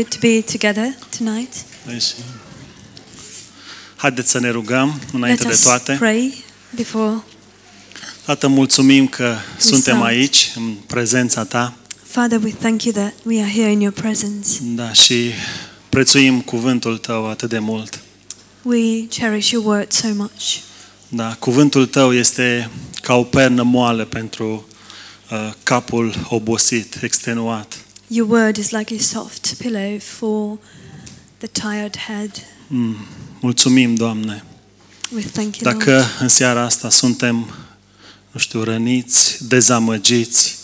Good to be together tonight. Deci, haideți să ne rugăm înainte Let de us toate. pray before. Tată, mulțumim că suntem start. aici, în prezența Ta. Father, we thank you that we are here in your presence. Da, și prețuim cuvântul Tău atât de mult. We cherish your word so much. Da, cuvântul Tău este ca o pernă moale pentru uh, capul obosit, extenuat. Your word is like a soft pillow for the tired head. Mm, mulțumim, Doamne. We thank you, Dacă Lord. în seara asta suntem, nu știu, răniți, dezamăgiți,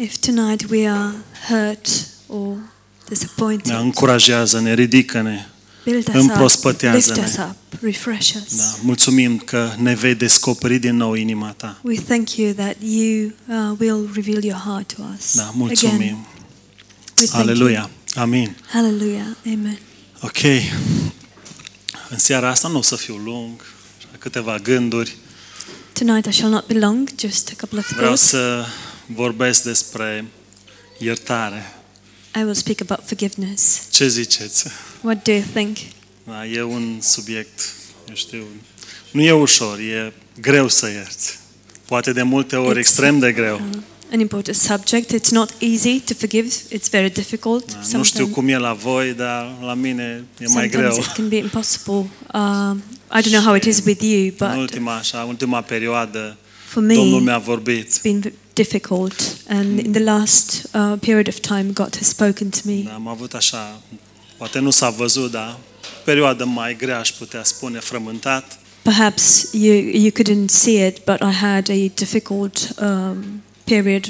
If tonight we are hurt or ne disappointed, încurajează, ne ridică-ne. build us up, împrospătează-ne. lift us up, refresh us. Da, mulțumim că ne vei descoperi din nou inima Ta. We thank you that you uh, will reveal your heart to us. Da, mulțumim. Again, we thank Aleluia. Amin. you. Hallelujah. Amen. Ok. În seara asta nu o să fiu lung, câteva gânduri. Tonight I shall not be long, just a couple of Vreau thoughts. să vorbesc despre iertare. I will speak about forgiveness. Ce ziceți? What do you think? Da, e un subiect, eu știu, nu e ușor, e greu să ierți. Poate de multe ori It's- extrem de greu. Uh, an important subject. It's not easy to forgive. It's very difficult. Da, nu Sometimes, știu cum e la voi, dar la mine e mai sometimes greu. it can be impossible. Uh, I don't know how it is with you, În but ultima, așa, ultima perioadă, for me, Domnul mi-a vorbit. it's been v- difficult. And in the last uh, period of time, God has spoken to me. Da, am avut așa, poate nu s-a văzut, dar perioadă mai grea, aș putea spune, frământat. Perhaps you you couldn't see it, but I had a difficult um, period.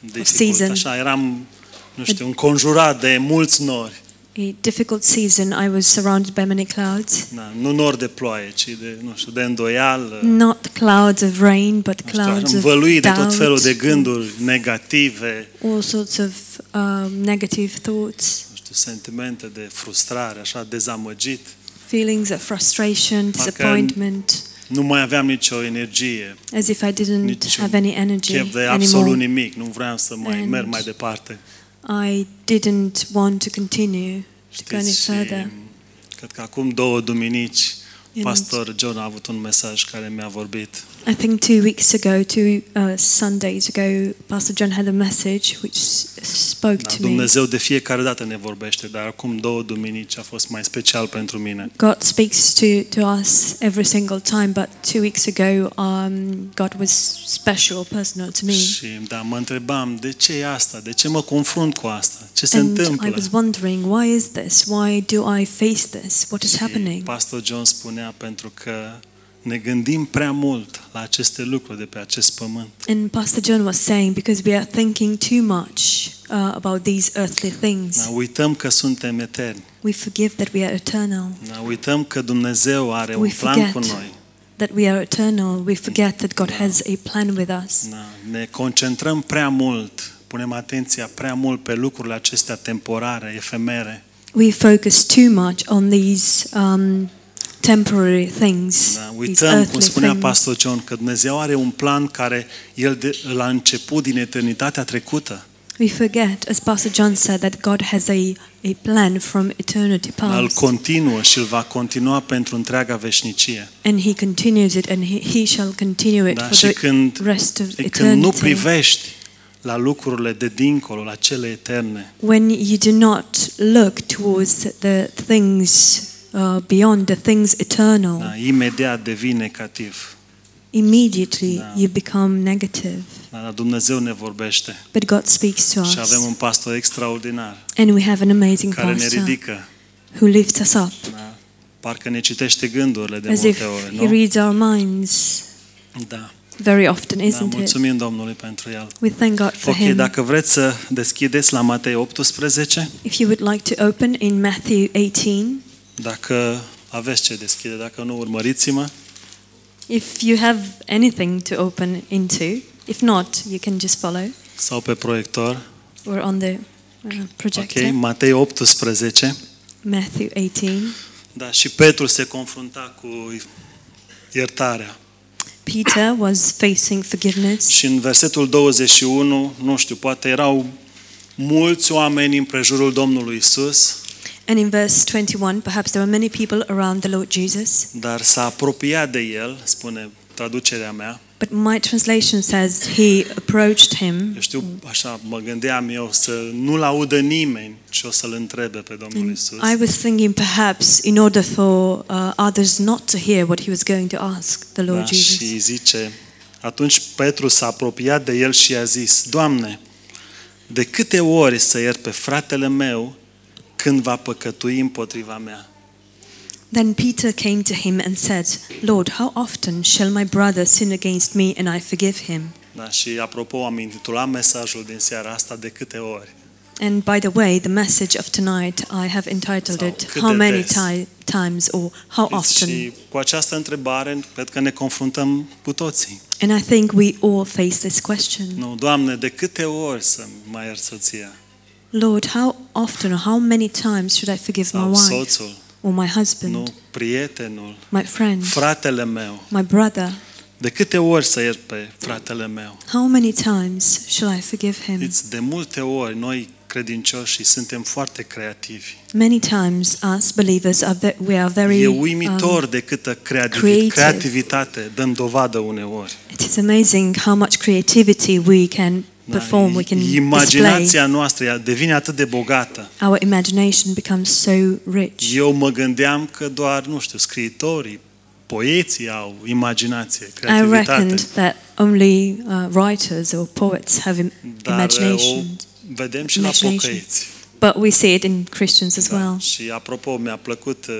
Dificult, season. așa, eram, nu știu, înconjurat de mulți nori. A difficult season. I was surrounded by many clouds. Da, nu nori de ploaie, ci de, nu știu, de îndoială. Not clouds of rain, but Nu știu, clouds of învăluit de tot doubt, felul de gânduri negative, all sorts of um, negative thoughts, nu știu, sentimente de frustrare, așa, dezamăgit. feelings of frustration, Parcă disappointment, Nu mai aveam nicio energie, as if I didn't nici have any energy chef de absolut anymore. nimic. Nu vreau să mai And- merg mai departe. I didn't want to continue to go any Știți, și further. cred că acum două duminici And- pastor John a avut un mesaj care mi-a vorbit. I think two weeks ago, two uh, Sundays ago, Pastor John had a message which s- spoke Da, to me. Dumnezeu de fiecare dată ne vorbește, dar acum două duminici a fost mai special pentru mine. God speaks to, to us every single time, but two weeks ago, um, God was special, personal to me. Și da, mă întrebam, de ce e asta? De ce mă confrunt cu asta? Ce se And I întâmplă? was wondering, why is this? Why do I face this? What is Și happening? pastor John spunea pentru că ne gândim prea mult la aceste lucruri de pe acest pământ. And Pastor John was saying, because we are thinking too much uh, about these earthly things, Da, uităm că suntem eterni. we forgive that we are eternal. Da, uităm că Dumnezeu are We un plan forget. cu noi. That we are eternal. We forget that God has a plan with us. Da, ne concentrăm prea mult, punem atenția prea mult pe lucrurile acestea temporare, efemere. We focus too much on these um, temporary things, Da, these uităm, cum earthly spunea things. pastor John, că Dumnezeu are un plan care El de, l-a început din eternitatea trecută. We forget, as Pastor John said, that God has a, a plan from eternity Îl past. continuă și îl va continua pentru întreaga veșnicie. And he continues it and he, he shall continue it Da, for și the când, rest of când nu eternity. privești la lucrurile de dincolo, la cele eterne, When you do not look towards the things uh, beyond, the things eternal, da, imediat devii negativ. immediately Da. you become negative. Da, dar Dumnezeu ne vorbește But God speaks to și avem us. un pastor extraordinar And we have an amazing care ne pastor ridică. who lifts us up Da? Parcă ne citește gândurile de as multe if ori, he nu? reads our minds Da. very often, da, isn't it? mulțumim Domnului pentru el. We thank God for Ok, him. dacă vreți să deschideți la Matei 18, If you would like to open in Matthew 18, dacă aveți ce deschide, dacă nu, urmăriți-mă. if you have anything to open into, if not, you can just follow Sau pe proiector. or on the uh, projector. Ok, Matei 18. Matthew 18. Da, și Petru se confrunta cu iertarea. Peter was facing forgiveness. Și în versetul 21, nu știu, poate erau mulți oameni în prejurul Domnului Isus, And in verse 21, perhaps there were many people around the Lord Jesus, dar s-a apropiat de el, spune traducerea mea. but my translation says he approached him. Eu știu, așa, mă gândeam eu să nu-l audă nimeni și o să-l întrebe pe Domnul And Isus. I was thinking perhaps in order for uh, others not to hear what he was going to ask the Lord Da, Jesus. și zice, atunci Petru s-a apropiat de el și i-a zis, Doamne, de câte ori să iert pe fratele meu când va păcătui împotriva mea? Then Peter came to him and said, Lord, how often shall my brother sin against me and I forgive him? Da, și apropo, am intitulat mesajul din seara asta de câte ori. And by the way, the message of tonight I have entitled Sau it cât How de Many des? ti- Times or How Often? Și cu această întrebare, cred că ne confruntăm cu toții. And I think we all face this question. Nu, Doamne, de câte ori să mai iert soția? Lord, how often or how many times should I forgive my Sau wife soțul? or my husband, Nu, prietenul, my friend, fratele meu. my brother? De câte ori să iert pe fratele meu? How many times shall I forgive him? Știți, de multe ori noi credincioși suntem foarte creativi. Many times us believers are ve- we are very E um, uimitor de câtă creativi- creative. creativitate dăm dovadă uneori. it is amazing how much creativity we can perform, we can display. Imaginația noastră ea devine atât de bogată. Our imagination becomes so rich. Eu mă gândeam că doar, nu știu, scriitorii, poeții au imaginație, I creativitate. reckoned that only uh, writers or poets have im- Dar o imagination. vedem și la Imagination. pocăiți. But we see it in Christians as Da. well. Și apropo, mi-a plăcut uh,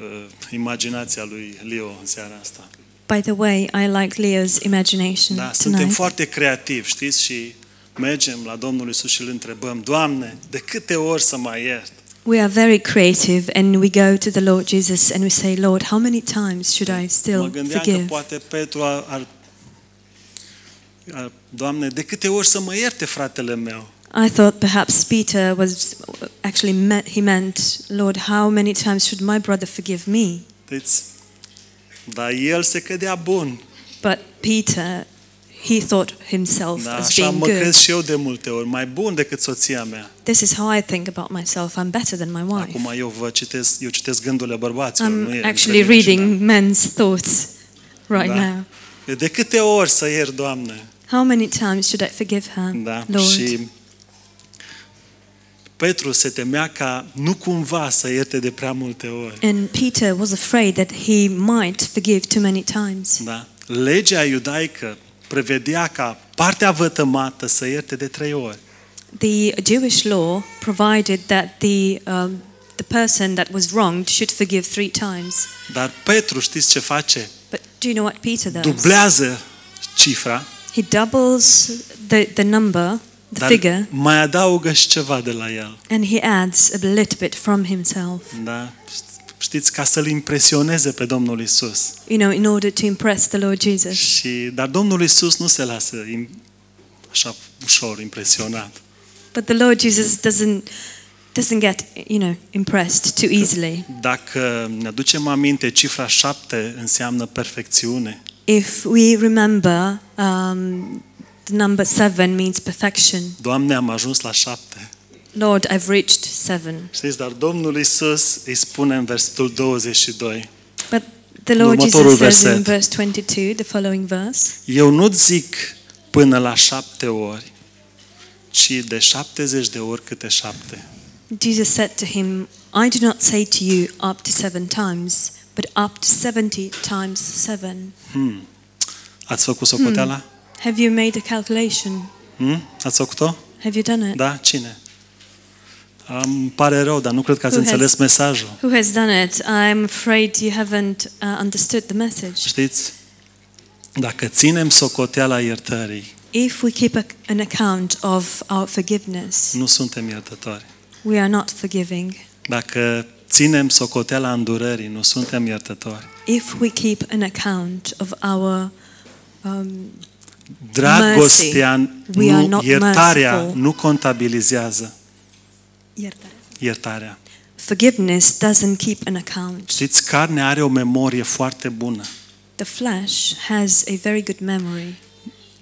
uh, imaginația lui Leo în seara asta. By the way, I like Leo's imagination Da, suntem foarte creativi, știți, și mergem la Domnul Isus și îl întrebăm, Doamne, de câte ori să mai iert? We are very creative and we go to the Lord Jesus and we say, Lord, how many times should I Mă still că forgive? poate Petru ar, ar, Doamne, de câte ori să mă ierte fratele meu? I thought perhaps Peter was actually meant, he meant, Lord, how many times should my brother forgive me? Deci, dar el se cădea bun. But Peter, he thought himself Da, as așa being mă good. crez și eu de multe ori, mai bun decât soția mea. This is how I think about myself. I'm better than my wife. Acum eu vă citesc, eu citesc gândurile bărbaților, nu e I'm actually între mine și reading men's thoughts right Da. now. da. De câte ori să iert, Doamne? How many times should I forgive her, Da, Lord? și Petru se temea ca nu cumva să ierte de prea multe ori. And Peter was afraid that he might forgive too many times. Da? Legea iudaică prevedea ca partea vătămată să ierte de trei ori. The Jewish law provided that the um, the person that was wronged should forgive three times. Dar Petru, știți ce face? But do you know what Peter does? Dublează cifra, He doubles the, the number, the dar figure, mai adaugă și ceva de la el. and he adds a little bit from himself. Da? Știți, ca să-l impresioneze pe Domnul Isus. You know, in order to impress the Lord Jesus. Și, dar Domnul Isus nu se lasă im, așa ușor impresionat. But the Lord Jesus doesn't doesn't get you know impressed too easily. Dacă ne aducem aminte, cifra șapte înseamnă perfecțiune. If we remember, um, the number seven means perfection. Doamne, am ajuns la șapte. Lord, I've reached seven. Știți, dar Domnul Isus îi spune în versetul 22, But the Lord Următorul Jesus says in verset. verse 22, the following verse, Eu nu zic până la șapte ori, ci de 70 de ori câte șapte. Jesus said to him, I do not say to you up to seven times, but up to 70 times seven. Hmm. Ați făcut socoteala? Have you made a calculation? Hmm? Ați făcut-o? Have you done it? Da? Cine? Îmi pare rău, dar nu cred că ați Who has- înțeles mesajul. Who has done it? I'm afraid you haven't uh, understood the message. Știți? Dacă ținem socoteala iertării, If we keep a, an account of our forgiveness, nu suntem iertători. we are not forgiving. Dacă ținem socoteala îndurării, nu suntem iertători. If we keep an account of our um, Dragostea, We are nu, not iertarea merciful. nu contabilizează iertarea. forgiveness, doesn't keep an account. Știți, carnea are o memorie foarte bună. The flesh has a very good memory.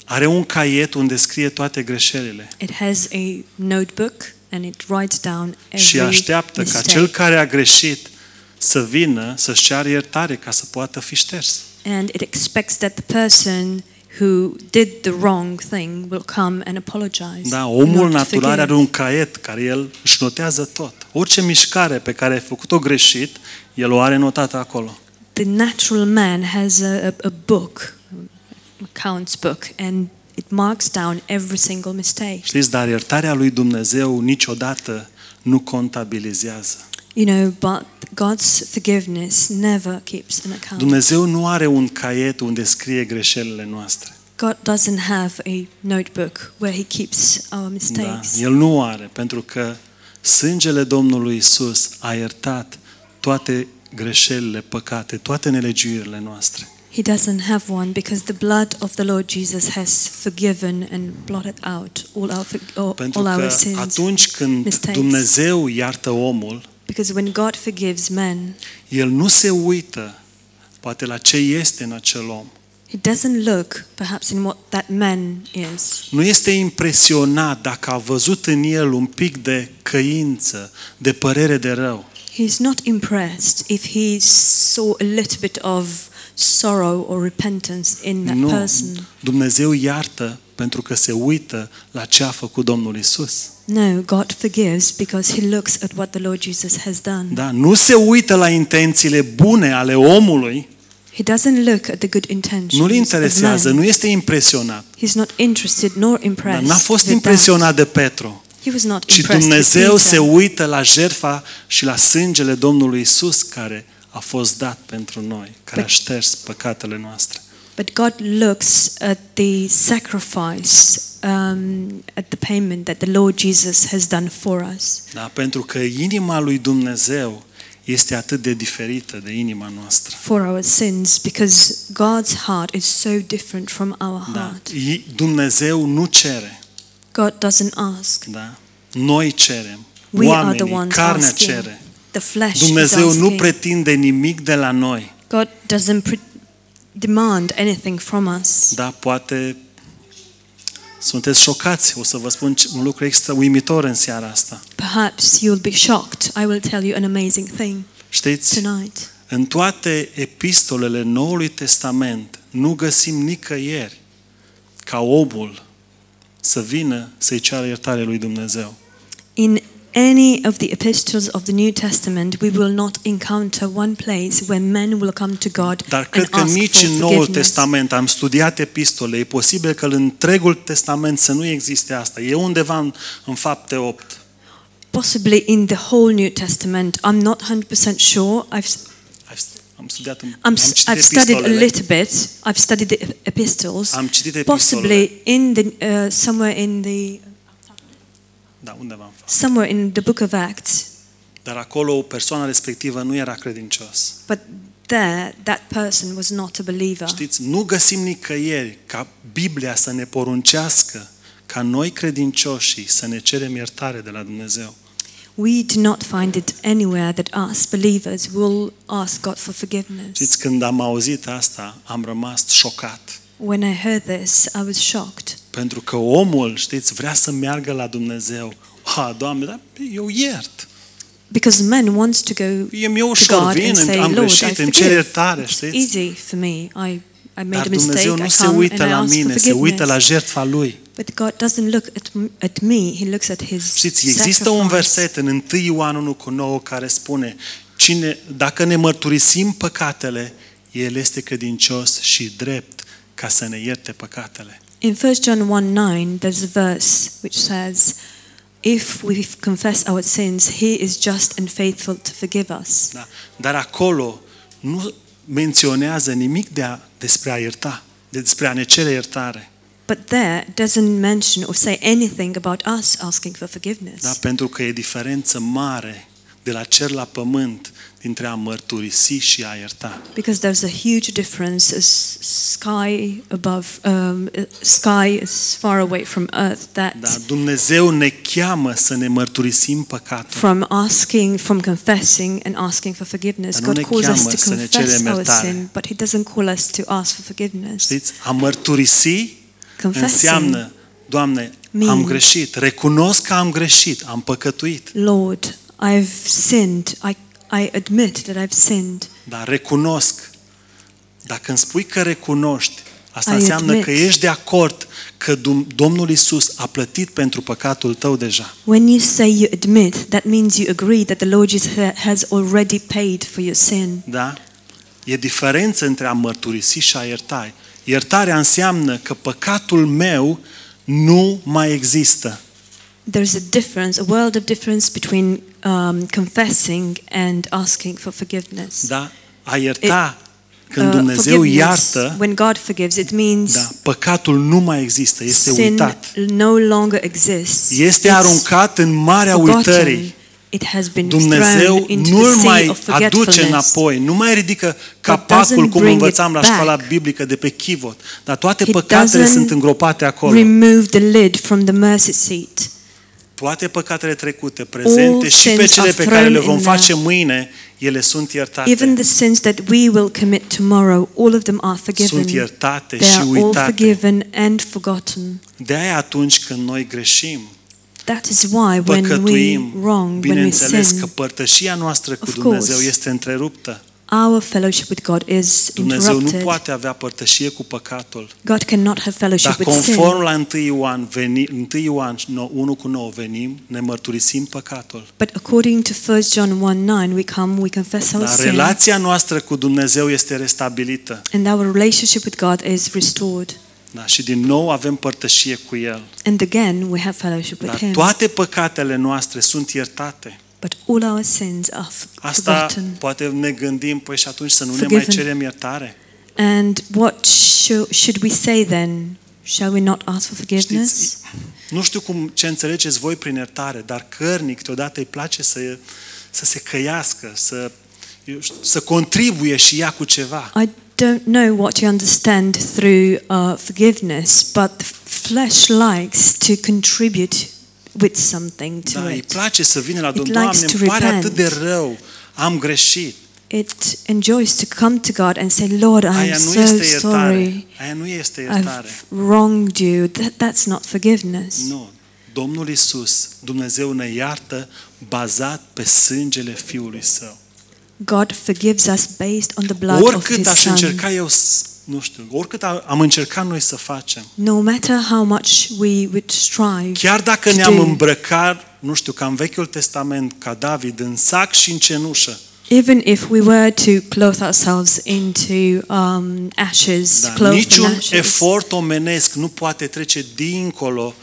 are un caiet unde scrie toate greșelile. It has a notebook and it writes down Și every așteaptă ca mistake. cel care a greșit să vină să-și ceară iertare ca să poată fi șters. And it expects that the person who did the wrong thing will come and apologize. Da, omul not natural are forgive. un caiet care el își notează tot. Orice mișcare pe care ai făcut-o greșit, el o are notată acolo. The natural man has a, a, a book, accounts book, and it marks down every single mistake. Știți, dar iertarea lui Dumnezeu niciodată nu contabilizează. You know, but God's forgiveness never keeps an account. Dumnezeu nu are un caiet unde scrie greșelile noastre. God doesn't have a notebook where he keeps our Da, mistakes. el nu o are, pentru că sângele Domnului Isus a iertat toate greșelile, păcate, toate nelegiuirile noastre. He doesn't have one because the blood of the Lord Jesus has forgiven and blotted out all our, for- all, Pentru all our că sins. atunci când mistakes. Dumnezeu iartă omul, Because when God forgives men, El nu se uită poate la ce este în acel om. He doesn't look perhaps in what that man is. Nu este impresionat dacă a văzut în el un pic de căință, de părere de rău. He's not impressed if he saw a little bit of sorrow or repentance in that Nu. person. Dumnezeu iartă pentru că se uită la ce a făcut Domnul Isus. No, God forgives because he looks at what the Lord Jesus has done. Da? Nu se uită la intențiile bune ale omului, He doesn't look at the good intentions nu-l of interesează, man. nu este impresionat. He's not interested nor Dar impressed. n-a fost with impresionat de Petru, That. He was not ci impressed Dumnezeu with se Peter. uită la jertfa și la sângele Domnului Isus care a fost dat pentru noi, care a șters păcatele noastre. But God looks at the sacrifice, um, at the payment that the Lord Jesus has done for us. Da? Pentru că inima lui Dumnezeu este atât de diferită de inima noastră. For our sins, because God's heart is so different from our Da? heart. I- Dumnezeu nu cere, God doesn't ask. da? Noi cerem. We are the Oamenii, ones carnea asking. cere. The flesh Dumnezeu is nu asking. pretinde nimic de la noi. God doesn't pre- demand anything from us. Da, poate sunteți șocați. O să vă spun un lucru extra uimitor în seara asta. Perhaps you'll be shocked. I will tell you an amazing thing Știți, tonight. în toate epistolele Noului Testament nu găsim nicăieri ca omul să vină să-i ceară iertare lui Dumnezeu. In any of the epistles of the New Testament, we will not encounter one place where men will come to God Dar and cred că ask nici în Noul. Testament am studiat epistole. E posibil că în întregul Testament să nu existe asta. E undeva în, în fapte 8. Possibly in the whole New Testament. I'm not 100% sure. I've Am studiat, în- I'm, am citit I've studied a little bit. I've studied the epistles. Am citit epistolele. Possibly in the uh, somewhere in the Da, undeva în fapt. somewhere in the book of Acts. Dar acolo persoana respectivă nu era credincios. But there, that person was not a believer. Știți, nu găsim nicăieri ca Biblia să ne poruncească ca noi credincioșii să ne cerem iertare de la Dumnezeu. We do not find it anywhere that us believers will ask God for forgiveness. Știți, când am auzit asta, am rămas șocat. When I heard this, I was shocked Pentru că omul, știți, vrea să meargă la Dumnezeu. Ha, Doamne, dar eu iert. because man wants to go E mi to ușor, God vin, and say, am Lord, I greșit, îmi cer forgive. iertare, It's știți? easy for me. I, I made Dar a mistake. Dumnezeu nu I se come uită and I la ask for mine, se uită la forgiveness. jertfa Lui. But God doesn't look at, m- at me. He looks at His Știți, există un sacrifice. verset în 1 Ioan 1 cu 9 care spune Cine, dacă ne mărturisim păcatele, El este credincios și drept ca să ne ierte păcatele. In 1 John 1 9, there's a verse which says, If we confess our sins, He is just and faithful to forgive us. Da? Dar acolo nu menționează nimic de a, despre a ierta, despre a ne cere iertare. But there it doesn't mention or say anything about us asking for forgiveness. Da? Pentru că e diferență mare de la cer la pământ dintre a mărturisi și a ierta. Because there's a huge difference as sky above, um, uh, sky is far away from earth. That Da? Dumnezeu ne cheamă să ne mărturisim păcatul. from asking, from confessing and asking for forgiveness, Dar nu God ne calls us cheamă to să ne confess cerem our iertare. sin, but He doesn't call us to ask for forgiveness. Știți? A mărturisi Confessing înseamnă, Doamne, means- am greșit, recunosc că am greșit, am păcătuit, Lord, I've sinned. I, I admit that I've sinned. dar recunosc. Dacă îmi spui că recunoști, asta I înseamnă admit. că ești de acord că Dum- Domnul Isus a plătit pentru păcatul tău deja. When you say you admit, that means you agree that the Lord Jesus ha- has already paid for your sin. Da? E diferență între a mărturisi și a ierta. Iertarea înseamnă că păcatul meu nu mai există. There's a difference, a world of difference between um, confessing and asking for forgiveness. Da? A ierta, când Uh, Dumnezeu forgiveness, iartă, when God forgives, it means da, păcatul nu mai există, este sin uitat. no longer exists. Este It's aruncat în marea forgotten. uitării. It has been Dumnezeu thrown into nu-l the sea mai of aduce forgetfulness. înapoi, nu mai ridică capacul doesn't cum bring învățam it la back. școala biblică de pe chivot. Dar toate He păcatele doesn't sunt îngropate acolo. Remove the lid from the mercy seat. Toate păcatele trecute, prezente All și pe sins cele are pe care le thrown vom in face there. mâine, ele sunt iertate. Even the sins that we will commit tomorrow, all of them are forgiven. Sunt iertate They și are all uitate. forgiven and forgotten. De aia atunci când noi greșim, That is why when we păcătuim, wrong, when we bineînțeles că sin, părtășia noastră cu Of Dumnezeu course. este întreruptă. Our fellowship with God is Dumnezeu nu interrupted. poate avea părtășie cu păcatul. God cannot have fellowship Dar with sin. conform la 1 Ioan, veni, 1 Ioan 1 cu 9 venim, ne mărturisim păcatul. But according to 1 John 1 9, we come, we confess our Dar sin, relația noastră cu Dumnezeu este restabilită. and our relationship with God is restored. Da? Și din nou avem părtășie cu El. And again, we have fellowship with Dar Him. toate păcatele noastre sunt iertate. But all our sins are f- Asta forgotten. poate ne gândim, păi și atunci să nu ne mai Forgiven. cerem iertare. And what shou- should we say then? Shall we not ask for forgiveness? Știți, nu știu cum, ce înțelegeți voi prin iertare, dar cărnic câteodată îi place să, să se căiască, să, eu știu, să contribuie și ea cu ceva. I don't know what you understand through uh, forgiveness, but the flesh likes to contribute with something to Da, îi it. place să vină la It Domnul. likes Doamne, to îmi pare repent. atât de rău, am greșit. It enjoys to come to God and say, Lord, I'm Aia nu so este iertare. sorry. Aia nu este iertare. I've wronged you. That, that's not forgiveness. Nu. Domnul Isus, Dumnezeu ne iartă bazat pe sângele Fiului Său. God forgives us based on the blood of Oricât His aș Son. încerca eu, s- nu știu, oricât a- am încercat noi să facem, No matter how much we would strive chiar dacă to ne-am do, îmbrăcat, nu știu, ca în Vechiul Testament, ca David, în sac și în cenușă, even if we were to clothe ourselves into um, ashes, dar clothed in niciun ashes, efort omenesc nu poate trece dincolo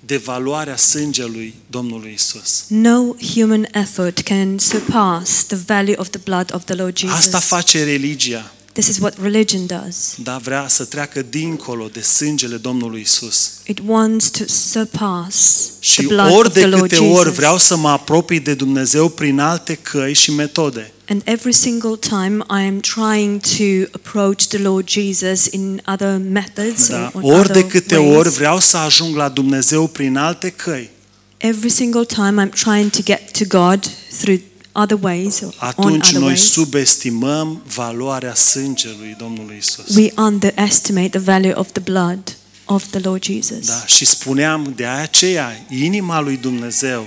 de valoarea sângelui Domnului Isus. no human effort can surpass the value of the blood of the Lord Jesus. Asta face religia, This is what religion does. dar vrea să treacă dincolo de sângele Domnului Isus. It wants to surpass the Și blood ori of the de Lord câte ori Jesus. vreau să mă apropii de Dumnezeu prin alte căi și metode. And every single time I am trying to approach the Lord Jesus in other methods Da? or, or Ori de other câte ways, ori vreau să ajung la Dumnezeu prin alte căi, every single time I'm trying to get to God through other ways or on atunci other noi ways, subestimăm valoarea sângelui Domnului Isus. we underestimate the value of the blood of the Lord Jesus. Da, și spuneam de aceea, inima lui Dumnezeu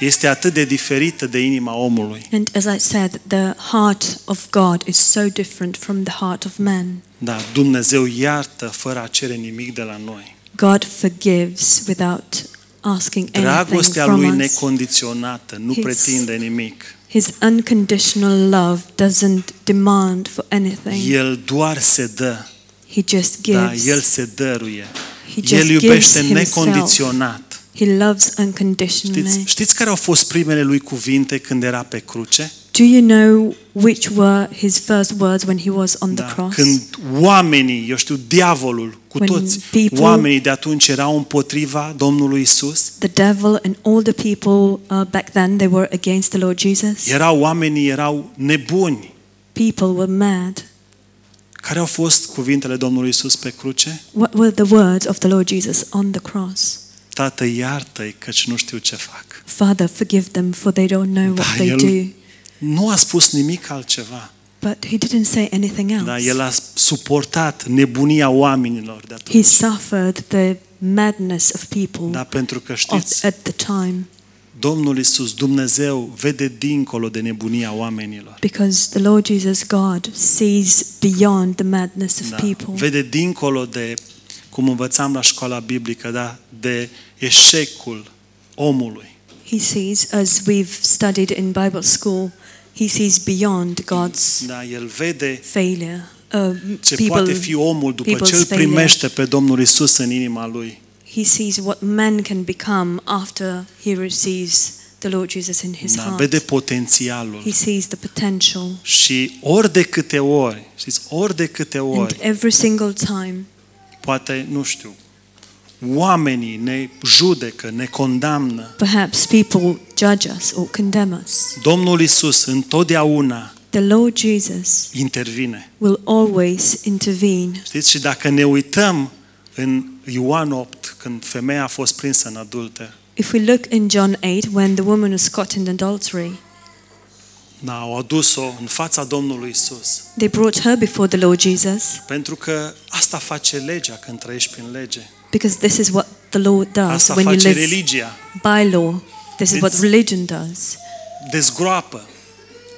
este atât de diferită de inima omului. And as I said, the heart of God is so different from the heart of man. Da, Dumnezeu iartă fără a cere nimic de la noi. God forgives without asking anything Dragostea from lui us. necondiționată nu His- pretinde nimic. His unconditional love doesn't demand for anything. El doar se dă. He just Da, gives. el se dăruie. He El just iubește gives himself. necondiționat. He loves Știți, unconditionally. știți care au fost primele lui cuvinte când era pe cruce? Do you know which were his first words when he was on the Da, cross? când oamenii, eu știu, diavolul, cu When toți people- oamenii de atunci erau împotriva Domnului Isus, The devil and all the people uh, back then they were against the Lord Jesus. erau oamenii, erau nebuni. People were mad. Care au fost cuvintele Domnului Isus pe cruce? What were the words of the Lord Jesus on the cross? Tată, iartă-i căci nu știu ce fac. Father, forgive them for they don't know what Da, they el- do. Nu a spus nimic altceva. But he didn't say anything Da, else. el a suportat nebunia oamenilor de He atunci. suffered the madness of people Da, pentru că of, știți, at the time Domnul Isus, Dumnezeu, vede dincolo de nebunia oamenilor. because the Lord Jesus God sees beyond the madness of Da, people. vede dincolo de, cum învățam la școala biblică, da, de eșecul omului. He sees, as we've studied in Bible school, he sees beyond God's Da, el vede failure. Uh, ce people, poate fi omul după people's ce îl failure. primește pe Domnul Isus în inima lui. He sees what man can become after he receives the Lord Jesus in his Da, heart. vede potențialul. He sees the potential. Și ori de câte ori, știți, ori de câte And ori, every single time, poate, nu știu, oamenii ne judecă, ne condamnă. perhaps people judge us or condemn us, Domnul Isus întotdeauna the Lord Jesus intervine. will always intervene. Știți, și dacă ne uităm în Ioan 8, când femeia a fost prinsă în adulter, If we look in John 8, when the woman was caught in adultery, da, au adus-o în fața Domnului Isus. they brought her before the Lord Jesus Pentru că asta face legea când trăiești prin lege. because this is what the Lord does Asta when you face live religia. by law. This is what It's- religion does. Dezgroapă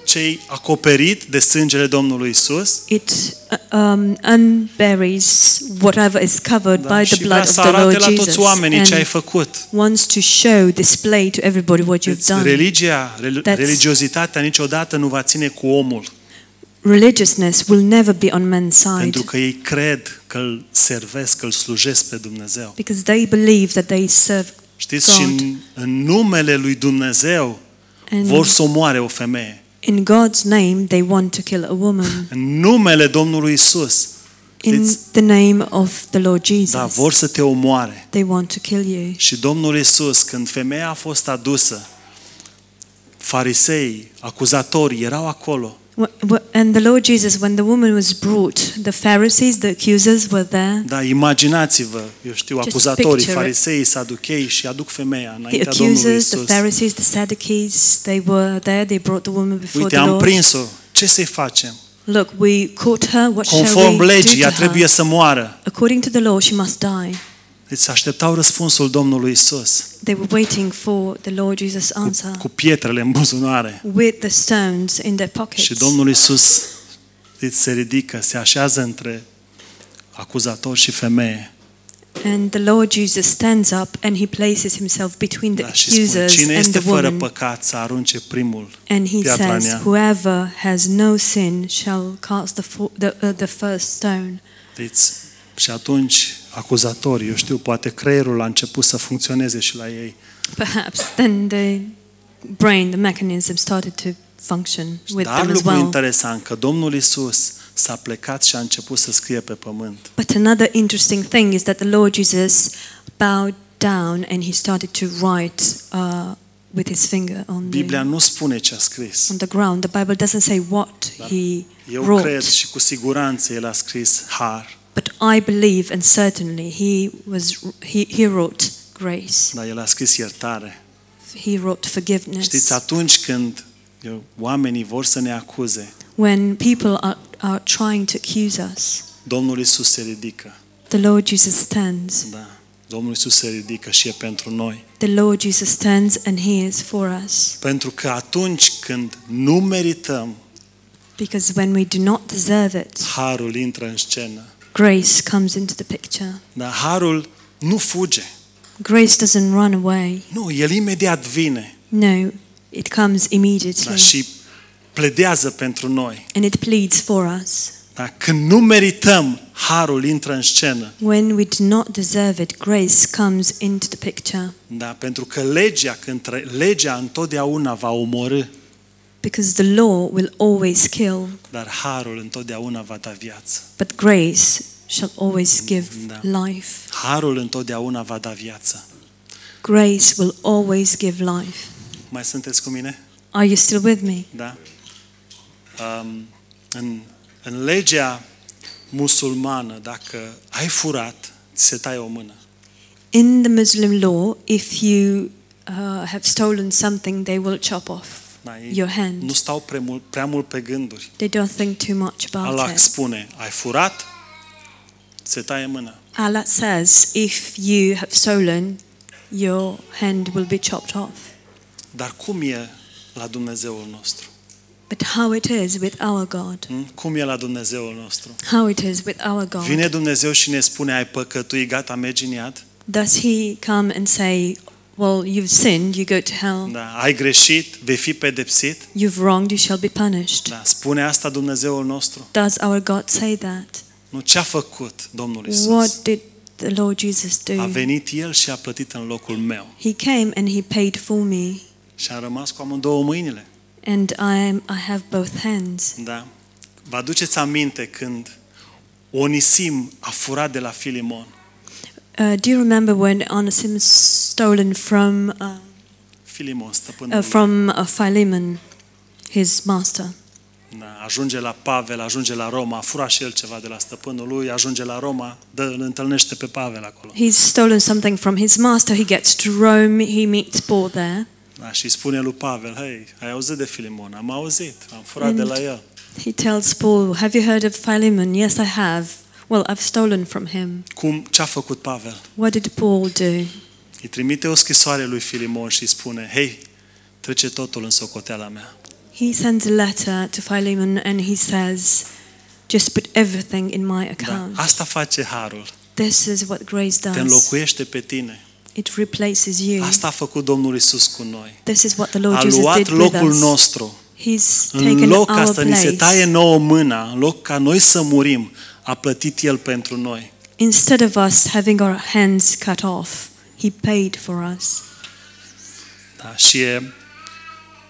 cei acoperit de sângele Domnului Isus It uh, um, unburies whatever is covered da, by și the vrea blood of să the arate Lord la toți Jesus oamenii ce ai and făcut. wants to show, display to everybody what you've Deci, done. religia, rel- That's- religiozitatea niciodată nu va ține cu omul, Religiousness will never be on man's side pentru că ei cred că îl servesc, că îl slujesc pe Dumnezeu. because they believe that they serve Știți, și God. în, în numele lui Dumnezeu and vor să omoare o femeie. in God's name they want to kill a woman. În numele Domnului Isus, In știți, the name of the Lord Jesus, da, vor să te omoare. they want to kill you. Și Domnul Isus, când femeia a fost adusă, farisei, acuzatorii erau acolo. Wh- wh- And the Lord Jesus, when the woman was brought, the Pharisees, the accusers were there. Da, imaginați-vă, eu știu, Just acuzatorii, picture it. farisei, saduchei și aduc femeia The înaintea Domnului accusers, the Isus. Pharisees, the Sadducees, they were there. They brought the woman before Uite, the am Lord. prins-o. Ce să-i facem? Look, we caught her. What shall Conform we legii, do ea to trebuie her? să moară. According to the law, she must die. Deci așteptau răspunsul Domnului Isus They were waiting for the Lord Jesus' cu, answer cu pietrele în buzunare. with the stones in their pockets. Și Domnul Isus știți, se ridică, se așează între acuzator și femeie. And the Lord Jesus stands up and he places himself between the Da, și spune, accusers cine and este the fără woman. păcat să arunce primul And he piatra în says, ea. Whoever has no sin shall cast the, fo- the, uh, the first stone. Deci, și atunci acuzatorii, eu știu, poate creierul a început să funcționeze și la ei. Perhaps then the brain, the mechanism started to function with Dar them as lucru well. interesant, că Domnul Isus s-a plecat și a început să scrie pe pământ. But another interesting thing is that the Lord Jesus bowed down and he started to write uh, with his finger on Biblia the, nu spune ce a scris. on the ground. The Bible doesn't say what Da. he Eu wrote. cred și cu siguranță el a scris har, But I believe, and certainly he was he, he wrote grace. dar el a scris iertare. He wrote forgiveness. Știți, atunci când eu, oamenii vor să ne acuze, When people are, are trying to accuse us, Domnul Isus se ridică. the Lord Jesus stands. Da. Domnul Isus se ridică și e pentru noi. The Lord Jesus stands and he is for us. Pentru că atunci când nu merităm, Because when we do not deserve it, harul intră în scenă. Grace comes into the picture. Dar harul nu fuge. Grace doesn't run away. Nu, el imediat vine No, it comes da, immediately și pledează pentru noi. and it pleads for us. Da? Când nu merităm, harul intră în scenă. When we do not deserve it, grace comes into the picture. Da? Pentru că legea, când tre- legea întotdeauna va omorâ, Because the law will always kill, dar harul întotdeauna va da viață. but grace shall always give Da. life. Harul întotdeauna va da viață. Grace will always give life. Mai sunteți cu mine? Are you still with me? Da? Um, în, în legea musulmană, dacă ai furat, ți se taie o mână. In the Muslim law, if you uh, have stolen something, they will chop off Da, ei your hand. nu stau prea mult, prea mult pe gânduri. They don't think too much about Allah it. spune, ai furat, se taie mâna. Allah says, if you have stolen, your hand will be chopped off. Dar cum e la Dumnezeul nostru? But how it is with our God? Hm? Cum e la Dumnezeul nostru? How it is with our God? Vine Dumnezeu și ne spune, ai păcătuit, gata, mergi în iad? Does He come and say, well, you've sinned, you go to hell. Da, ai greșit, vei fi pedepsit? You've wronged, you shall be punished. Da, spune asta Dumnezeul nostru? Does our God say that? Nu, ce a făcut Domnul Isus? What did the Lord Jesus A do? venit El și a plătit în locul meu. He came and He paid for me, Și am rămas cu amândouă mâinile. and I am I have both hands. Da? Vă aduceți aminte când Onisim a furat de la Filimon. Uh, do you remember when Onesimus stolen from uh, Filimon, stăpânul uh, from uh, Philemon, his master? Da, ajunge la Pavel, ajunge la Roma, fura și el ceva de la stăpânul lui, ajunge la Roma, dă, îl întâlnește pe Pavel acolo. He's stolen something from his master. He gets to Rome. He meets Paul there. Da, și îi spune lui Pavel, hei, ai auzit de Filimon? Am auzit, am furat de la el. He tells Paul, "Have you heard of Philemon? Yes, I have. Well, I've stolen from him. Cum, ce a făcut Pavel? What did Paul do? Îi trimite o scrisoare lui Filimon și îi spune, hei, trece totul în socoteala mea. He sends a letter to Philemon and he says, "Just put everything in my Da, account." asta face harul. This is what grace Te does. înlocuiește pe tine. It replaces you. Asta a făcut Domnul Isus cu noi. This is what the Lord A Jesus luat did with locul us. nostru. He's În taken loc ca our să ni se taie place. nouă mâna, în loc ca noi să murim, a plătit El pentru noi. Instead of us having our hands cut off, He paid for us. Da? Și e,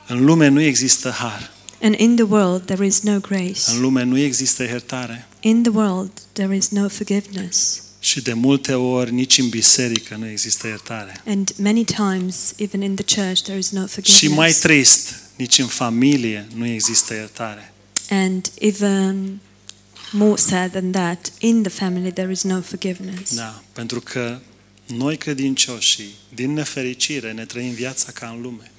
în lume nu există har. And in the world there is no grace. În lume nu există iertare. In the world there is no forgiveness. Și de multe ori nici în biserică nu există iertare. And many times, even in the church, there is no Și forgiveness. mai trist, nici în familie nu există iertare. And even more sad than that, in the family there is no forgiveness. Da, pentru că noi credincioși, din nefericire, ne trăim viața ca în lume.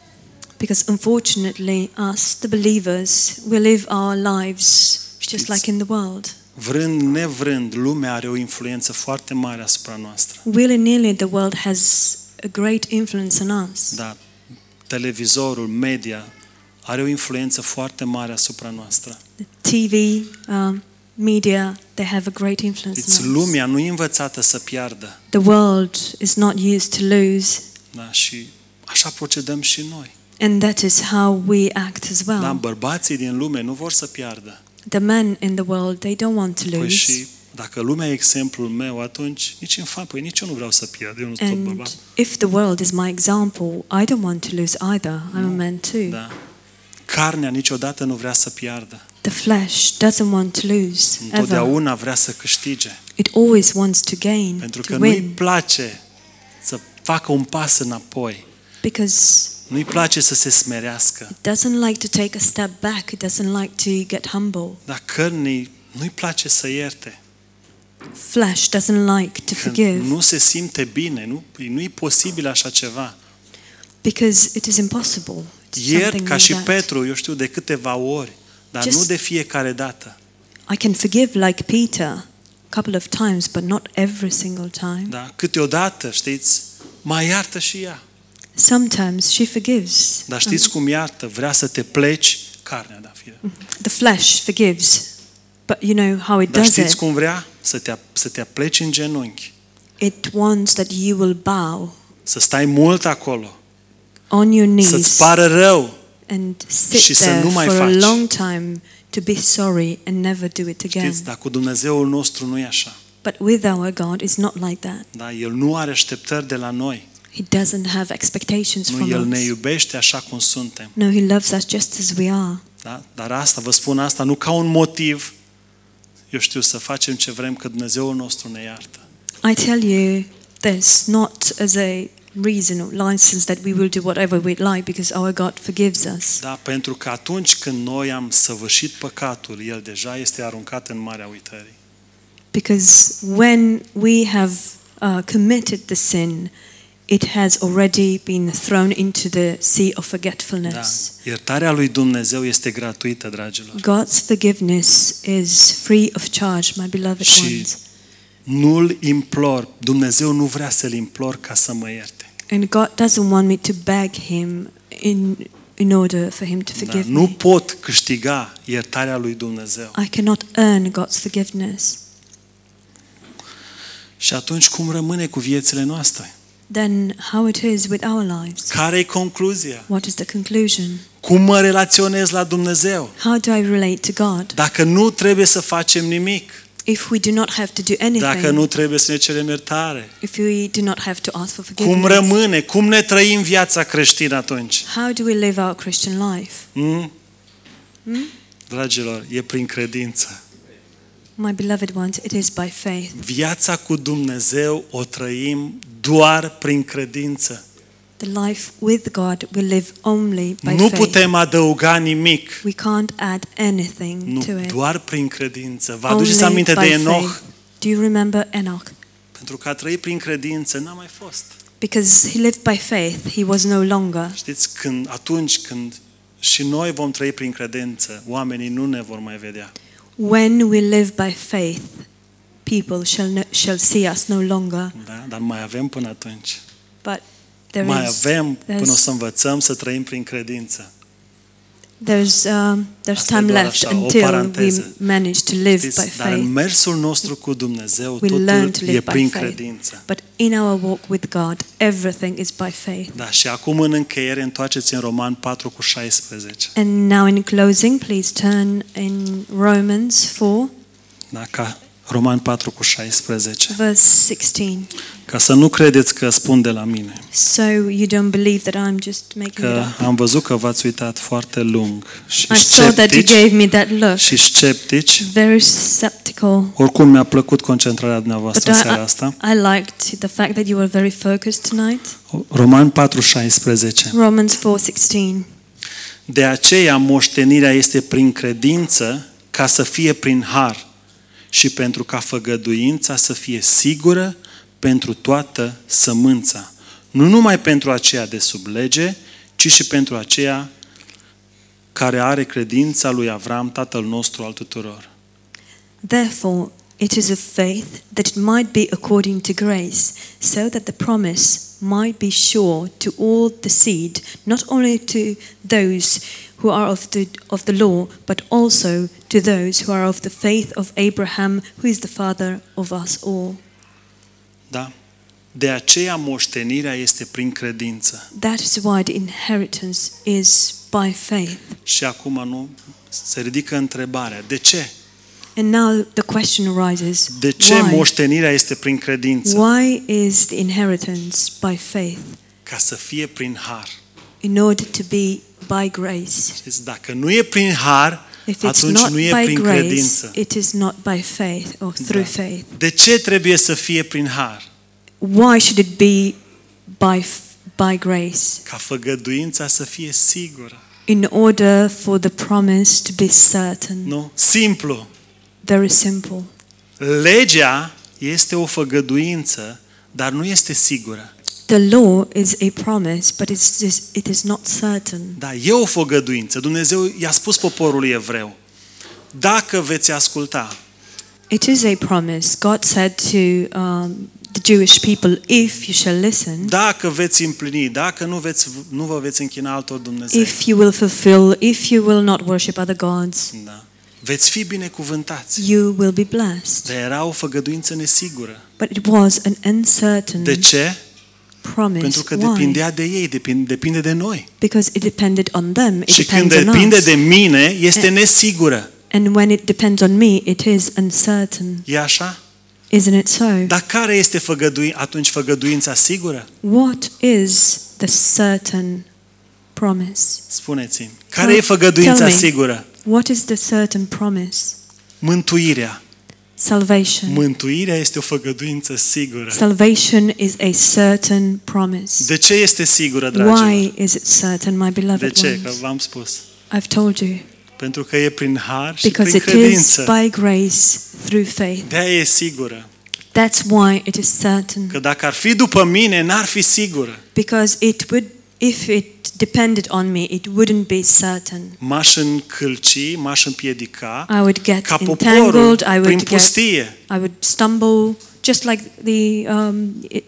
Because unfortunately, us, the believers, we live our lives just It's- like in the world. Vrând, nevrând, lumea are o influență foarte mare asupra noastră. Willy-nilly, the world has a great influence on us. Da, televizorul, media, are o influență foarte mare asupra noastră. The TV, um, media, they have a great influence Deci on us. lumea nu e învățată să piardă. The world is not used to lose, Da, și așa procedăm și noi. and that is how we act as well. Da, bărbații din lume nu vor să piardă. The men in the world, they don't want to Păi lose. și dacă lumea e exemplul meu, atunci nici în fapt, păi nici eu nu vreau să pierd, eu nu sunt tot And bărbat. if the world is my example, I don't want to lose either. I'm a man too. Da. Carnea niciodată nu vrea să piardă. The flesh doesn't want to lose ever. Întotdeauna vrea să câștige. It always wants to gain, Pentru to că nu-i win, place să facă un pas înapoi. because Nu-i place să se smerească. it doesn't like to take a step back. It doesn't like to get humble. Dar cărnii nu-i place să ierte. Flesh doesn't like to Că forgive nu se simte bine, nu, nu-i posibil așa ceva. because it is impossible. It's Iert something ca like și that. Petru, eu știu, de câteva ori, dar Just- nu de fiecare dată. I can forgive like Peter a couple of times, but not every single time. Da? Câteodată, știți, mai iartă și ea. Sometimes she forgives. Dar știți cum iartă? Vrea să te pleci, carnea, da, fie. The flesh forgives, but you know how it Dar does știți it? cum vrea? Să te, să te pleci în genunchi, It wants that you will bow să stai mult acolo, on your să-ți knees pară rău and și sit să there nu mai for a faci. long time to be sorry and never do it again. Știți, dar cu Dumnezeul nostru nu e așa. But with our God, it's not like that. Da? El nu are așteptări de la noi. He doesn't have expectations Nu, from El ne us. iubește așa cum suntem. No, He loves us just as we are. Da? Dar asta, vă spun asta, nu ca un motiv, eu știu, să facem ce vrem, că Dumnezeul nostru ne iartă. I tell you this not as a reason or license that we will do whatever we'd like because our God forgives us. Da? Pentru că atunci când noi am săvârșit păcatul, El deja este aruncat în marea uitării. Because when we have uh, committed the sin, it has already been thrown into the sea of Da. forgetfulness. Iertarea lui Dumnezeu este gratuită, dragilor. God's forgiveness is free of charge, my beloved Și ones. nu-l implor, Dumnezeu nu vrea să-l implor ca să mă ierte. And God doesn't want me to beg Him in, in order for Him to Da? forgive Nu me. pot câștiga iertarea lui Dumnezeu. I cannot earn God's forgiveness. Și atunci cum rămâne cu viețile noastre? Then how it is with our lives? Care e concluzia? What is the conclusion? Cum mă relaționez la Dumnezeu? How do I relate to God? Dacă nu trebuie să facem nimic, If we do not have to do dacă anything, nu trebuie să ne cerem iertare, if we do not have to ask for cum forgiveness, rămâne? Cum ne trăim viața creștină atunci? how do we live our Christian life? Hmm? Dragilor, e prin credință. My beloved ones, it is by faith. Viața cu Dumnezeu o trăim doar prin credință. The life with God we live only by Nu faith. putem adăuga nimic. We can't add anything Nu, to it. doar prin credință. Vă Only aduceți aminte de by Enoch? faith. Do you remember Enoch? Pentru că a trăit prin credință, n-a mai fost. Because he lived by faith, he was no longer. Știți, când, atunci când și noi vom trăi prin credință, oamenii nu ne vor mai vedea. When we live by faith, people shall, no, shall see us no longer. Da? Dar mai avem până atunci. But there mai is avem până o there's, să învățăm să trăim prin credință. there's, um, there's Asta e time doar left așa, o until we paranteză. manage to live by Știți, dar în faith. mersul nostru cu Dumnezeu We learn to totul e live by prin faith. credință. But in our walk with God, everything is by faith. Da, și acum în încheiere întoarceți în Roman 4 cu 16. And now in closing, please turn in Romans 4, Da, ca Roman 4 cu 16. verse 16. Ca să nu credeți că spun de la mine. So you don't believe that I'm just making Că it up. am văzut că v-ați uitat foarte lung și I saw that you sceptici, gave me that look, și sceptici. very skeptical. Oricum mi-a plăcut concentrarea dumneavoastră But în I, seara asta. I, I liked the fact that you were very focused tonight. Roman 4, 16. Romans 4:16. De aceea moștenirea este prin credință ca să fie prin har și pentru ca făgăduința să fie sigură pentru toată sămânța. Nu numai pentru aceea de sub lege, ci și pentru aceea care are credința lui Avram, tatăl nostru al tuturor. Therefore, it is of faith that it might be according to grace, so that the promise might be sure to all the seed, not only to those who are of the, of the law, but also to those who are of the faith of Abraham, who is the father of us all. Da? De aceea moștenirea este prin credință. That is why the inheritance is by faith. Și acum nu se ridică întrebarea, de ce? And now the question arises De ce why? moștenirea este prin credință? Why is the inheritance by faith? Ca să fie prin har. In order to be by grace. Știți, dacă nu e prin har, If it's atunci not nu e by prin grace, credință. it is not by faith or through Da. faith. De ce trebuie să fie prin har? Why should it be by f- by grace? Ca făgăduința să fie sigură. In order for the promise to be certain. Nu? Simplu. Very simple. Legea este o făgăduință, dar nu este sigură. The law is a promise, but it's just, it is not certain. Da, e o făgăduință. Dumnezeu i-a spus poporului evreu, dacă veți asculta, It is a promise. God said to um, the Jewish people, if you shall listen, dacă veți împlini, dacă nu, veți, nu vă veți închina altor Dumnezeu, if you will fulfill, if you will not worship other gods, da, veți fi binecuvântați. you will be blessed. Dar era o făgăduință nesigură. But it was an uncertain De ce? promise. Pentru că Why? depindea de ei, depinde, depinde de noi. Because it depended on them. It Și când depends on depinde us. de mine, este nesigură. And when it depends on me, it is uncertain. E așa? Isn't it so? Dar care este făgădui, atunci făgăduința sigură? What is the certain promise? Spuneți-mi. Care e făgăduința Tell me. sigură? What is the certain promise? Mântuirea. Salvation. Mântuirea este o făgăduință sigură. Salvation is a certain promise. De ce este sigură, dragilor? Why is it certain, my De beloved ce? Că ones? v-am spus. I've told you. Pentru că e prin har și Because prin it is credință. by grace through faith. De-aia e sigură. That's why it is certain. Că dacă ar fi după mine, n-ar fi sigură. Because it would, if it depended on me, it wouldn't be certain. M-aș încălci, m-aș împiedica I would get ca entangled. poporul I prin would get. pustie. I would stumble, just like the um, i-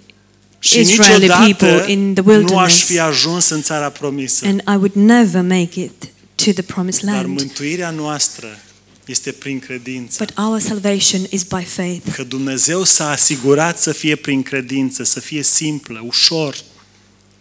Și Israeli niciodată people in the nu aș wilderness. fi ajuns în țara promisă. and I would never make it to the promised Dar land. mântuirea noastră este prin credință. But our salvation is by faith. Că Dumnezeu s-a asigurat să fie prin credință, să fie simplă, ușor,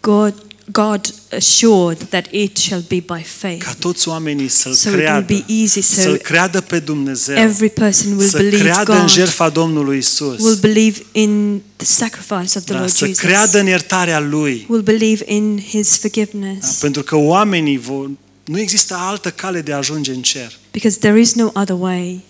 God, God assured that it shall be by faith. ca toți oamenii să-L So it will creadă, be easy. So să-L creadă pe Dumnezeu, every person will să believe creadă în God, jertfa Domnului Isus, will believe in the sacrifice of the da, Lord să Jesus, creadă în iertarea Lui. will believe in His Da, forgiveness. pentru că oamenii vor, nu există altă cale de a ajunge în cer, Because there is no other way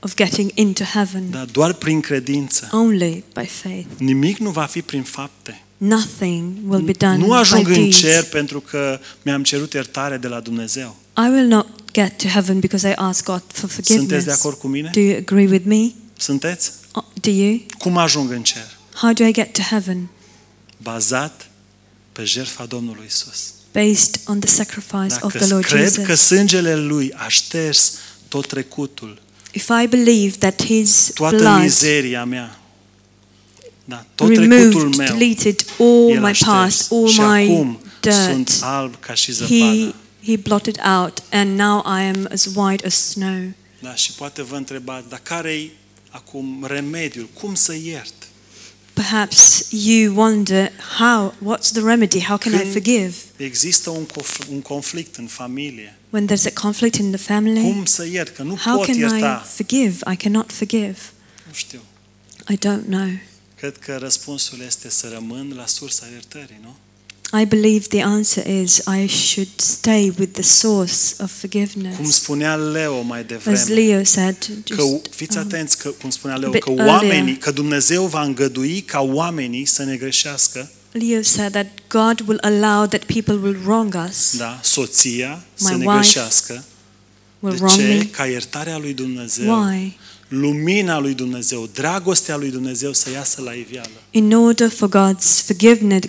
of getting into heaven, dar doar prin credință. only by faith. Nimic nu va fi prin fapte. Nothing will be done Nu ajung by în deeds. cer pentru că mi-am cerut iertare de la Dumnezeu. I will not get to heaven because I ask God for Sunteți de forgiveness. acord cu mine? Do you agree with me? Sunteți? Uh, Do you? Cum ajung în cer? How do I get to heaven? Bazat pe jertfa Domnului Isus. Based on the sacrifice of Dacă the Lord cred că Jesus. sângele Lui a șters tot trecutul, If I believe that His toată blood mizeria mea, da, tot removed, meu, deleted all my past, all my dirt, alb ca și zăpada. He He blotted out, and now I am as white as snow. Da, și poate vă întrebați, dar care-i acum remediul? Cum să iert? Perhaps you wonder how. What's the remedy? How can I forgive Există un, conf- un conflict în familie. when there's a conflict in the family? Cum să iert? Că nu How pot can I forgive? I cannot forgive. Nu știu. I don't know. Cred că răspunsul este să rămân la sursa iertării, nu? I believe the answer is I should stay with the source of Cum forgiveness. spunea Leo mai As devreme, Leo said, că just, fiți um, atenți că cum spunea Leo, bit că earlier. oamenii, că Dumnezeu va îngădui ca oamenii să ne greșească, Leo said that God will allow that people will wrong us, da, soția să My ne wife greșească. will De wrong ce? me. Ca iertarea lui Dumnezeu, Why? Lumina lui Dumnezeu, dragostea lui Dumnezeu să iasă la iveală. In order for God's forgiveness,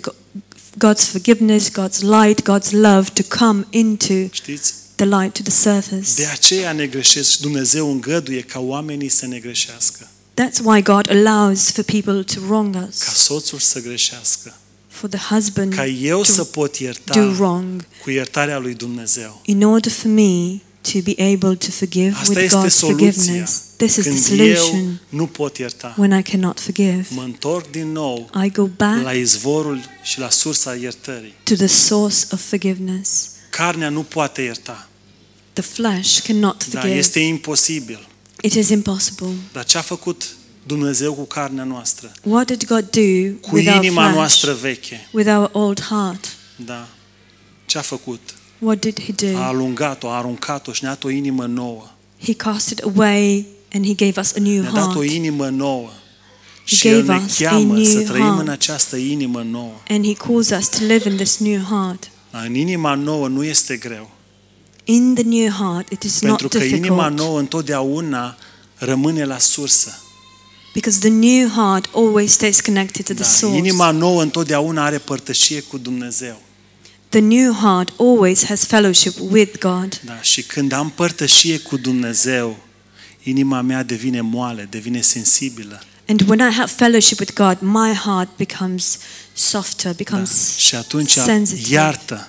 God's forgiveness, God's light, God's love to come into Știți? the light to the surface. De aceea ne greșesc și Dumnezeu îngăduie ca oamenii să ne greșească. That's why God allows for people to wrong us, Ca soțul să greșească. for the husband Ca eu to să pot do ierta wrong, cu iertarea lui Dumnezeu. in order for me to be able to forgive Asta with este God's soluția. forgiveness. This is the Când eu solution nu pot ierta, when I cannot forgive. mă întorc din nou I go back la izvorul și la sursa iertării. to the source of forgiveness. Carnea nu poate ierta. The flesh cannot Da, forgive. este imposibil. It is impossible. Dar ce a făcut Dumnezeu cu carnea noastră? What did God do Cu with our inima flesh, noastră veche. with our old heart? Da. Ce a făcut? What did He A do? alungat-o, a aruncat-o și ne-a dat o inimă nouă. He cast it away and He gave us a new Ne-a dat o heart. inimă nouă. He Și El gave ne us a cheamă new să trăim în heart. această inimă nouă. And He calls us to live in this new heart. Dar În inima nouă nu este greu. In the new heart, it is Pentru not că inima difficult nouă întotdeauna rămâne la sursă. because the new heart always stays connected to the Da, source. inima nouă întotdeauna are părtășie cu Dumnezeu. The new heart always has fellowship with God. Da, și când am părtășie cu Dumnezeu, inima mea devine moale, devine sensibilă. And when I have fellowship with God, my heart becomes softer, Da. becomes Și atunci sensitive. iartă.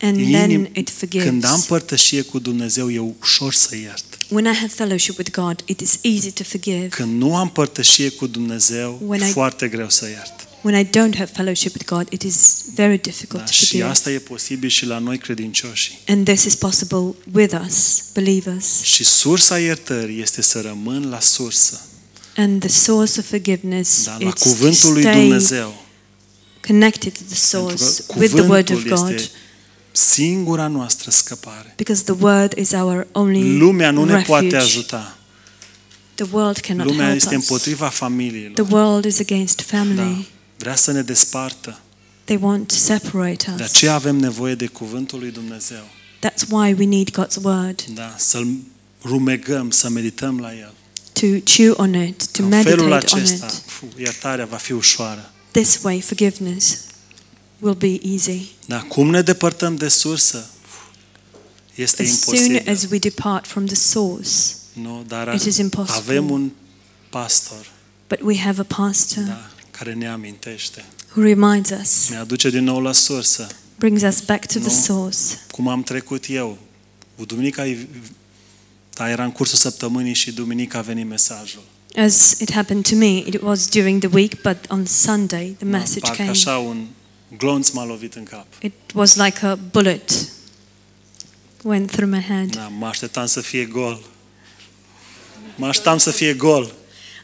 and Inim- then it Când am forgives. părtășie cu Dumnezeu, e ușor să iert. When I have fellowship with God, it is easy to forgive. Când nu am părtășie cu Dumnezeu, When e I- foarte greu să iert. When I don't have fellowship with God, it is very difficult Da, to și forgive. asta e posibil și la noi credincioși. And this is possible with us, believers. Și sursa iertării este să rămân la sursă, And the source of forgiveness da, la is to cuvântul lui stay Dumnezeu. connected to the Pentru source că with the word of cuvântul God. este singura noastră scăpare. Because the word is our only Lumea nu ne poate refuge. ajuta. The world cannot Lumea help este us. împotriva The familiilor. world is against Da. Family. Vrea să ne despartă. They want to separate De us. aceea avem nevoie de cuvântul lui Dumnezeu. That's why we need God's word. Da, să-l rumegăm, să medităm la el. to chew on it, to În felul meditate on acesta, it. fu, iertarea va fi ușoară. This way, forgiveness will be easy. Dar cum ne depărtăm de sursă? Este As soon imposibil. as we depart from the source, Nu, dar It is impossible. avem un pastor but we have a pastor da, care ne amintește. who reminds us, Ne aduce din nou la sursă. brings us back to the No. source. Cum am trecut eu. Duminica e- da, era în cursul săptămânii și duminica a venit mesajul. As it happened to me, it was during the week, but on Sunday the Da, message parcă came. așa un glonț m-a lovit în cap. It was like a bullet went through my head. Da, mă așteptam să fie gol. Mă așteptam să fie gol.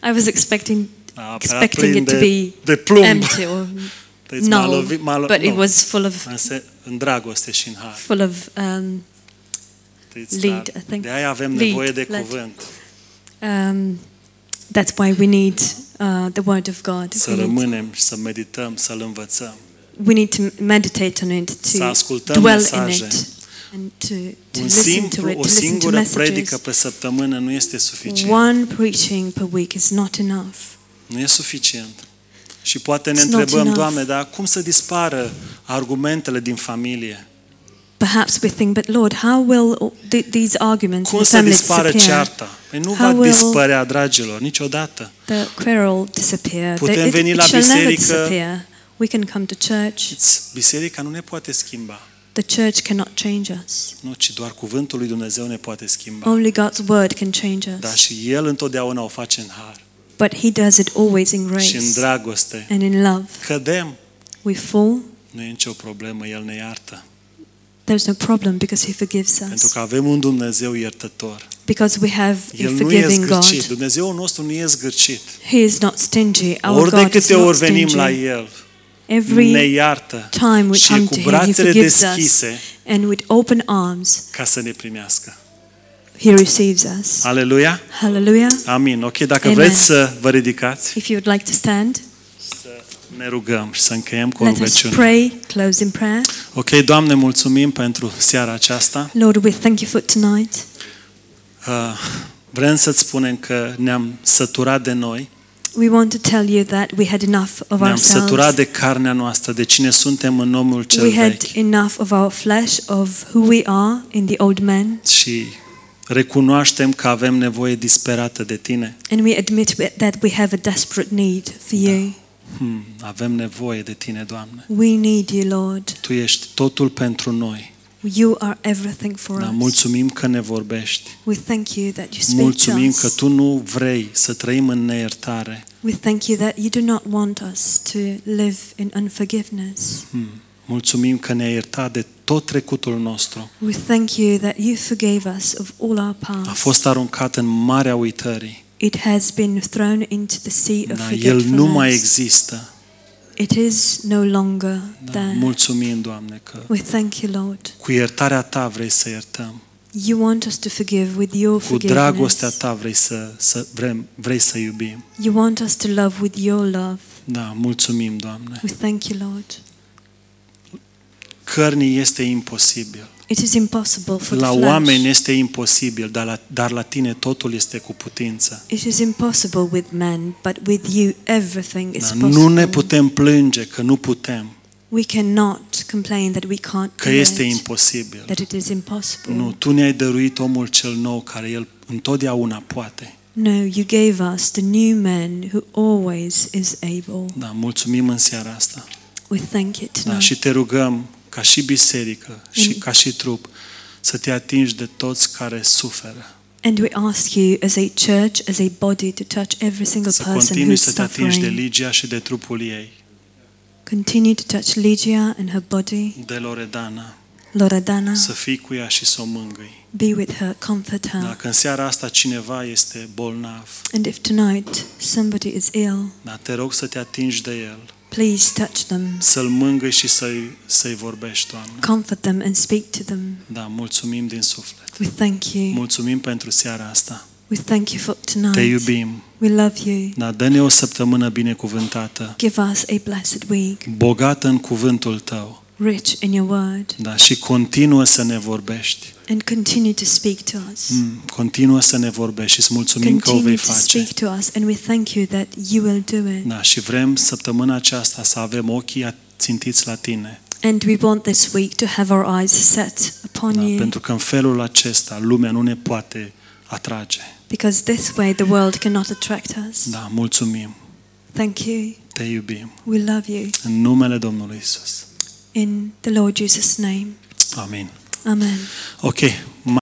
I was expecting Era expecting it to be de plumb. empty or null, lovit, m-a lo- but it was full of în, dragoste și în har. full of um, lead, I think. De aia avem Lead, nevoie de led. cuvânt. um, that's why we need uh, the word of God. Să We need, și să medităm, să-L învățăm. we need to meditate on it, to dwell in it, and to, to Un listen to simplu, it, o to listen to singură predică pe săptămână nu este suficient. One preaching per week is not enough. Nu e suficient. Și poate ne It's not întrebăm, enough. Doamne, dar cum să dispară argumentele din familie? Perhaps we think, but Lord, how will th- these arguments in Cum the să family dispară disappear? cearta? Păi nu How va will- dispărea, dragilor, niciodată. The quarrel disappear. Putem The- it, veni it la shall never biserică. disappear. We can come to church. Știți, Biserica nu ne poate schimba. The church cannot change us. Nu, ci doar cuvântul lui Dumnezeu ne poate schimba. Only God's word can change Dar us. și El întotdeauna o face în har But He does it always in și în grace dragoste. and in love. Cădem, We fall. nu e nicio problemă, El ne iartă. There's no problem because He forgives Pentru us. că avem un Dumnezeu iertător. Because we have a El nu e forgiving zgârcit. God. Dumnezeul nostru nu e zgârcit. He is not stingy. Our Ori de God is câte not ori venim la stingy. El, ne Every iartă time we și come e to cu Him, He brațele forgives us. deschise And with open arms, ca să ne primească. He receives us. Aleluia? Hallelujah. Amin. Ok, dacă Amen. vreți să vă ridicați, If you would like to stand, să ne rugăm și să încheiem cu o let us rugăciune. pray, close in prayer. Ok, Doamne, mulțumim pentru seara aceasta. Lord, we thank you for tonight. Uh, vrem să-ți spunem că ne-am săturat de noi, We want to tell you that we had enough of ne-am săturat ourselves. de carnea noastră, de cine suntem în omul cel We had vechi enough of our flesh, of who we are in the old man. și recunoaștem că avem nevoie disperată de tine. And we admit we- that we have a desperate need for you. Hmm, avem nevoie de tine, Doamne. We need you, Lord. Tu ești totul pentru noi. You are everything for Da, us. mulțumim că ne vorbești. We thank you that you speak to Mulțumim us. că tu nu vrei să trăim în neiertare. We thank you that you do not want us to live in unforgiveness. Hmm. Mulțumim că ne-ai iertat de tot trecutul nostru. We thank you that you forgave us of all our A past. fost aruncat în marea uitării. It has been thrown into the sea of Da, el nu mai forgetfulness. există. It is no longer Da, there. mulțumim, Doamne, că We thank you, Lord. cu iertarea ta vrei să iertăm. You want us to forgive with your Cu dragostea forgiveness. ta vrei să, să vrem, vrei să iubim. You want us to love with your love. Da, mulțumim, Doamne. We thank you, Lord. Cărnii este imposibil. It is impossible for La the flesh. oameni este imposibil, dar la, dar la tine totul este cu putință. It is impossible with men, but with you everything is Da, possible. nu ne putem plânge că nu putem, We cannot complain that we can't că do este it, imposibil. that it is impossible. Nu, tu ne-ai dăruit omul cel nou care el întotdeauna poate. No, you gave us the new man who always is able. Da, mulțumim în seara asta. We thank you Da, tonight. și te rugăm ca și biserică și Mm. ca și trup să te atingi de toți care suferă. And we ask you as a church, as a body, to touch every single Să person continui who's să te atingi de suffering. Ligia și de trupul ei, Continue to touch Lygia and her body, de Loredana, Loredana. să fii cu ea și să o mângâi. Be with her, comfort her. Dacă în seara asta cineva este bolnav, And if tonight somebody is ill, da, te rog să te atingi de el, please touch them, să-l mângâi și să-i, să-i vorbești, Doamne. comfort them, and speak to them. Da, mulțumim din suflet. We thank you. Mulțumim pentru seara asta. We thank you for Te tonight. iubim. We love you. Da, dă-ne o săptămână binecuvântată, Give us a blessed week, bogată în cuvântul Tău. Rich in your word Da, și continuă să ne vorbești. and continue to speak to us. Mm, Continuă să ne vorbești și îți mulțumim că o Continue vei to face. speak to us, and we thank you that you will do it. Da, și vrem săptămâna aceasta să avem ochii țintiți la tine. And we want this week to have our eyes set upon Da, you, pentru că în felul acesta lumea nu ne poate atrage. because this way the world cannot attract us. Da, mulțumim. Thank you. Te iubim. We love you. În numele Domnului Isus. In the Lord Jesus' name. Amen. Amen. Ok,